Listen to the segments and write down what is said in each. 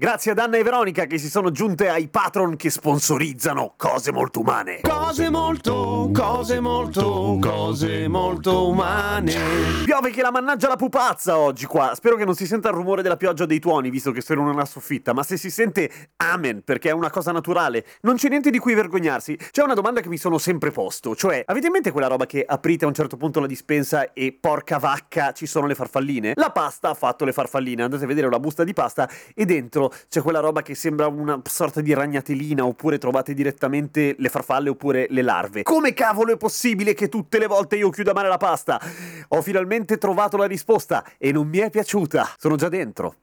Grazie ad Anna e Veronica che si sono giunte ai patron che sponsorizzano cose molto umane. Cose molto, cose molto, cose molto umane. Piove che la mannaggia la pupazza oggi qua. Spero che non si senta il rumore della pioggia dei tuoni, visto che sono in una soffitta. Ma se si sente, amen, perché è una cosa naturale. Non c'è niente di cui vergognarsi. C'è una domanda che mi sono sempre posto. Cioè, avete in mente quella roba che aprite a un certo punto la dispensa e porca vacca ci sono le farfalline? La pasta ha fatto le farfalline. Andate a vedere la busta di pasta e dentro c'è quella roba che sembra una sorta di ragnatelina, oppure trovate direttamente le farfalle oppure le larve. Come cavolo è possibile che tutte le volte io chiuda male la pasta? Ho finalmente trovato la risposta e non mi è piaciuta. Sono già dentro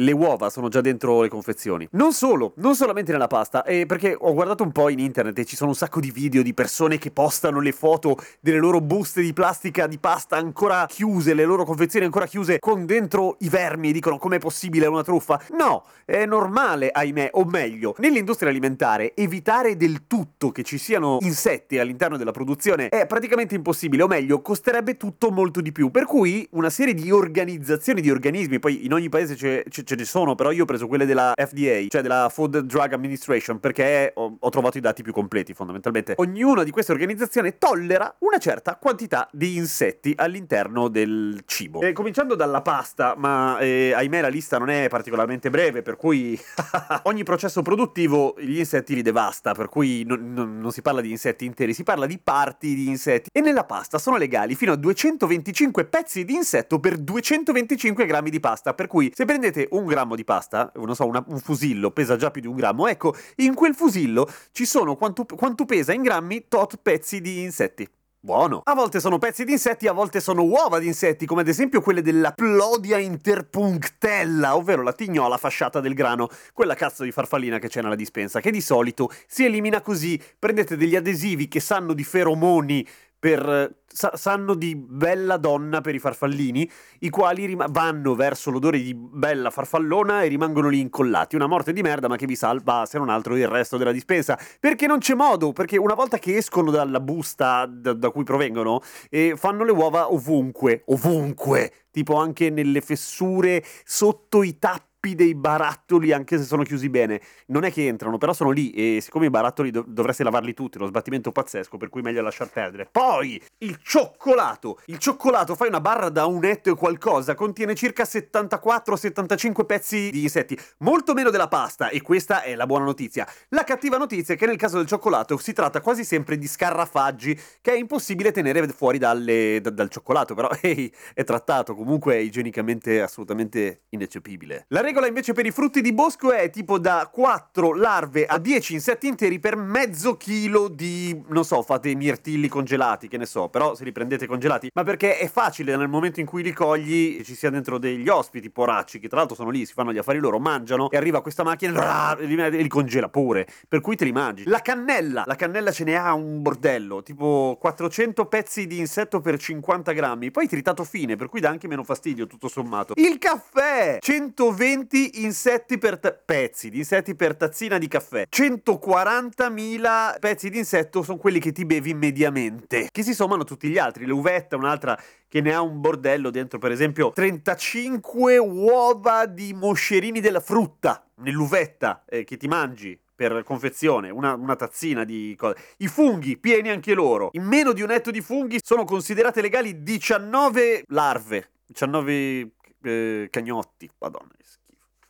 le uova sono già dentro le confezioni. Non solo, non solamente nella pasta, eh, perché ho guardato un po' in internet e ci sono un sacco di video di persone che postano le foto delle loro buste di plastica di pasta ancora chiuse, le loro confezioni ancora chiuse, con dentro i vermi e dicono com'è possibile una truffa. No, è normale, ahimè, o meglio, nell'industria alimentare evitare del tutto che ci siano insetti all'interno della produzione è praticamente impossibile, o meglio, costerebbe tutto molto di più. Per cui una serie di organizzazioni di organismi, poi in ogni paese c'è, c'è ce ne sono, però io ho preso quelle della FDA, cioè della Food Drug Administration, perché ho, ho, trovato i dati più completi fondamentalmente. Ognuna di queste organizzazioni tollera una certa quantità di insetti all'interno del cibo. E cominciando dalla pasta, ma eh, ahimè la lista non è particolarmente breve, per cui ogni processo produttivo gli insetti li devasta, per cui non, non, non si parla di insetti interi, si parla di parti di insetti. E nella pasta sono legali fino a 225 pezzi di insetto per 225 grammi di pasta, per cui se prendete un un grammo di pasta, non so, una, un fusillo pesa già più di un grammo, ecco, in quel fusillo ci sono quanto, quanto pesa in grammi tot pezzi di insetti. Buono. A volte sono pezzi di insetti, a volte sono uova di insetti, come ad esempio quelle della Plodia interpunctella, ovvero la tignola fasciata del grano, quella cazzo di farfallina che c'è nella dispensa, che di solito si elimina così. Prendete degli adesivi che sanno di feromoni per, sa, sanno di bella donna per i farfallini, i quali rim- vanno verso l'odore di bella farfallona e rimangono lì incollati. Una morte di merda, ma che vi salva, se non altro, il resto della dispensa. Perché non c'è modo, perché una volta che escono dalla busta da, da cui provengono, eh, fanno le uova ovunque, ovunque, tipo anche nelle fessure, sotto i tappi tappi dei barattoli anche se sono chiusi bene. Non è che entrano, però sono lì e siccome i barattoli dov- dovreste lavarli tutti, uno sbattimento pazzesco, per cui meglio lasciar perdere. Poi il cioccolato. Il cioccolato, fai una barra da un etto e qualcosa, contiene circa 74-75 pezzi di insetti, molto meno della pasta e questa è la buona notizia. La cattiva notizia è che nel caso del cioccolato si tratta quasi sempre di scarrafaggi che è impossibile tenere fuori dalle, da, dal cioccolato, però hey, è trattato, comunque è igienicamente assolutamente ineccepibile. La regola invece per i frutti di bosco è tipo da 4 larve a 10 insetti interi per mezzo chilo di, non so, fate mirtilli congelati, che ne so, però se li prendete congelati, ma perché è facile nel momento in cui li cogli ci sia dentro degli ospiti poracci, che tra l'altro sono lì, si fanno gli affari loro, mangiano e arriva questa macchina e li congela pure, per cui te li mangi. La cannella, la cannella ce ne ha un bordello, tipo 400 pezzi di insetto per 50 grammi, poi tritato fine, per cui dà anche meno fastidio tutto sommato. Il caffè, 120 120 insetti per ta- pezzi di insetti per tazzina di caffè. 140.000 pezzi di insetto sono quelli che ti bevi mediamente, che si sommano tutti gli altri. L'uvetta, un'altra che ne ha un bordello dentro, per esempio 35 uova di moscerini della frutta nell'uvetta eh, che ti mangi per confezione, una, una, tazzina di cose. I funghi, pieni anche loro. In meno di un etto di funghi sono considerate legali 19 larve, 19 eh, cagnotti. Madonna,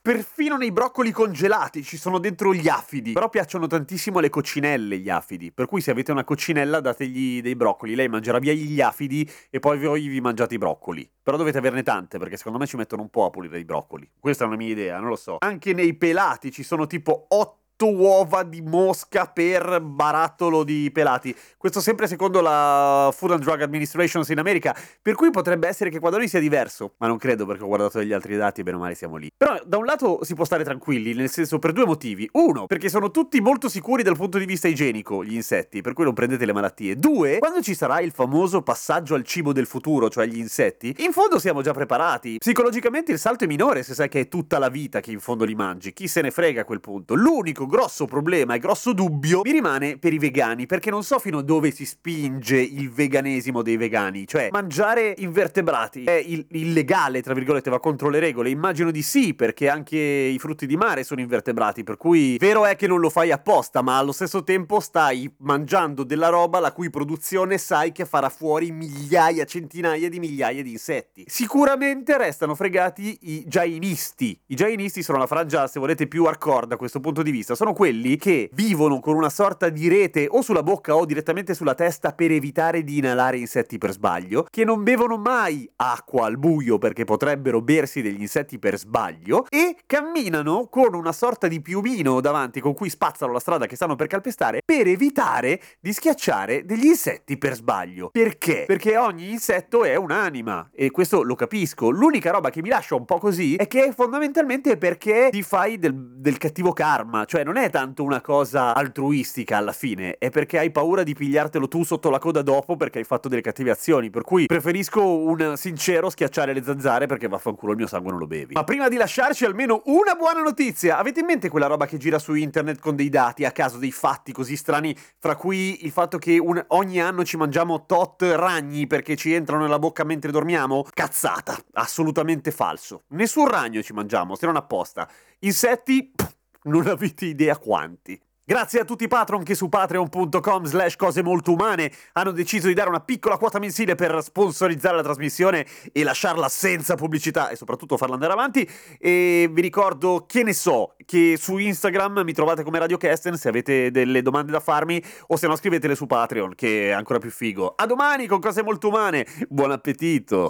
Perfino nei broccoli congelati ci sono dentro gli afidi. Però piacciono tantissimo le coccinelle gli afidi. Per cui se avete una coccinella dategli dei broccoli. Lei mangerà via gli afidi e poi voi vi mangiate i broccoli. Però dovete averne tante perché secondo me ci mettono un po' a pulire i broccoli. Questa è una mia idea, non lo so. Anche nei pelati ci sono tipo 8 uova di mosca per barattolo di pelati. Questo sempre secondo la Food and Drug Administration in America, per cui potrebbe essere che qua da noi sia diverso, ma non credo perché ho guardato degli altri dati e bene o male siamo lì. Però da un lato si può stare tranquilli, nel senso per due motivi. Uno, perché sono tutti molto sicuri dal punto di vista igienico, gli insetti, per cui non prendete le malattie. Due, quando ci sarà il famoso passaggio al cibo del futuro, cioè gli insetti, in fondo siamo già preparati. Psicologicamente il salto è minore se sai che è tutta la vita che in fondo li mangi. Chi se ne frega a quel punto? L'unico grosso problema e grosso dubbio mi rimane per i vegani, perché non so fino a dove si spinge il veganesimo dei vegani. Cioè, mangiare invertebrati è il- illegale, tra virgolette, va contro le regole. Immagino di sì, perché anche i frutti di mare sono invertebrati, per cui vero è che non lo fai apposta, ma allo stesso tempo stai mangiando della roba la cui produzione sai che farà fuori migliaia, centinaia di migliaia di insetti. Sicuramente restano fregati i jainisti. I jainisti sono la frangia, se volete, più hardcore da questo punto di vista. Sono quelli che vivono con una sorta di rete o sulla bocca o direttamente sulla testa per evitare di inalare insetti per sbaglio, che non bevono mai acqua al buio perché potrebbero bersi degli insetti per sbaglio e camminano con una sorta di piumino davanti con cui spazzano la strada che stanno per calpestare per evitare di schiacciare degli insetti per sbaglio. Perché? Perché ogni insetto è un'anima e questo lo capisco. L'unica roba che mi lascia un po' così è che fondamentalmente perché ti fai del, del cattivo karma, cioè non è tanto una cosa altruistica alla fine, è perché hai paura di pigliartelo tu sotto la coda dopo perché hai fatto delle cattive azioni, per cui preferisco un sincero schiacciare le zanzare perché vaffanculo il mio sangue non lo bevi. Ma prima di lasciarci almeno una buona notizia, avete in mente quella roba che gira su internet con dei dati a caso, dei fatti così strani, fra cui il fatto che un- ogni anno ci mangiamo tot ragni perché ci entrano nella bocca mentre dormiamo? Cazzata, assolutamente falso. Nessun ragno ci mangiamo, se non apposta. Insetti, pff, non avete idea quanti. Grazie a tutti i patron che su patreon.com slash cose molto umane hanno deciso di dare una piccola quota mensile per sponsorizzare la trasmissione e lasciarla senza pubblicità e soprattutto farla andare avanti. E vi ricordo, che ne so, che su Instagram mi trovate come Radio Kesten se avete delle domande da farmi o se no scrivetele su Patreon che è ancora più figo. A domani con cose molto umane. Buon appetito!